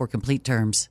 for complete terms.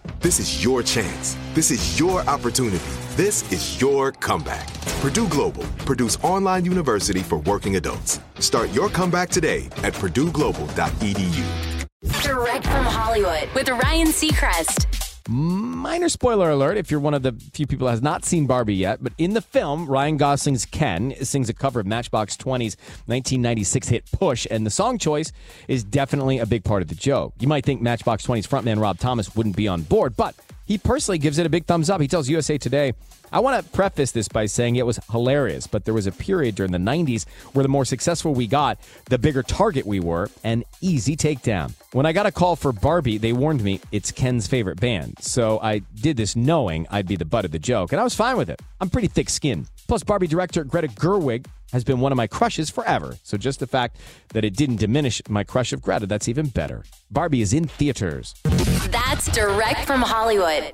This is your chance. This is your opportunity. This is your comeback. Purdue Global, Purdue's online university for working adults. Start your comeback today at purdueglobal.edu. Direct from Hollywood with Ryan Seacrest. Minor spoiler alert if you're one of the few people that has not seen Barbie yet, but in the film, Ryan Gosling's Ken sings a cover of Matchbox 20's 1996 hit Push, and the song choice is definitely a big part of the joke. You might think Matchbox 20's frontman Rob Thomas wouldn't be on board, but he personally gives it a big thumbs up. He tells USA Today, I want to preface this by saying it was hilarious, but there was a period during the 90s where the more successful we got, the bigger target we were, and easy takedown. When I got a call for Barbie, they warned me it's Ken's favorite band. So I did this knowing I'd be the butt of the joke, and I was fine with it. I'm pretty thick skinned. Plus, Barbie director Greta Gerwig has been one of my crushes forever. So just the fact that it didn't diminish my crush of Greta, that's even better. Barbie is in theaters. That's direct from Hollywood.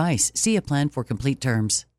advice. See a plan for complete terms.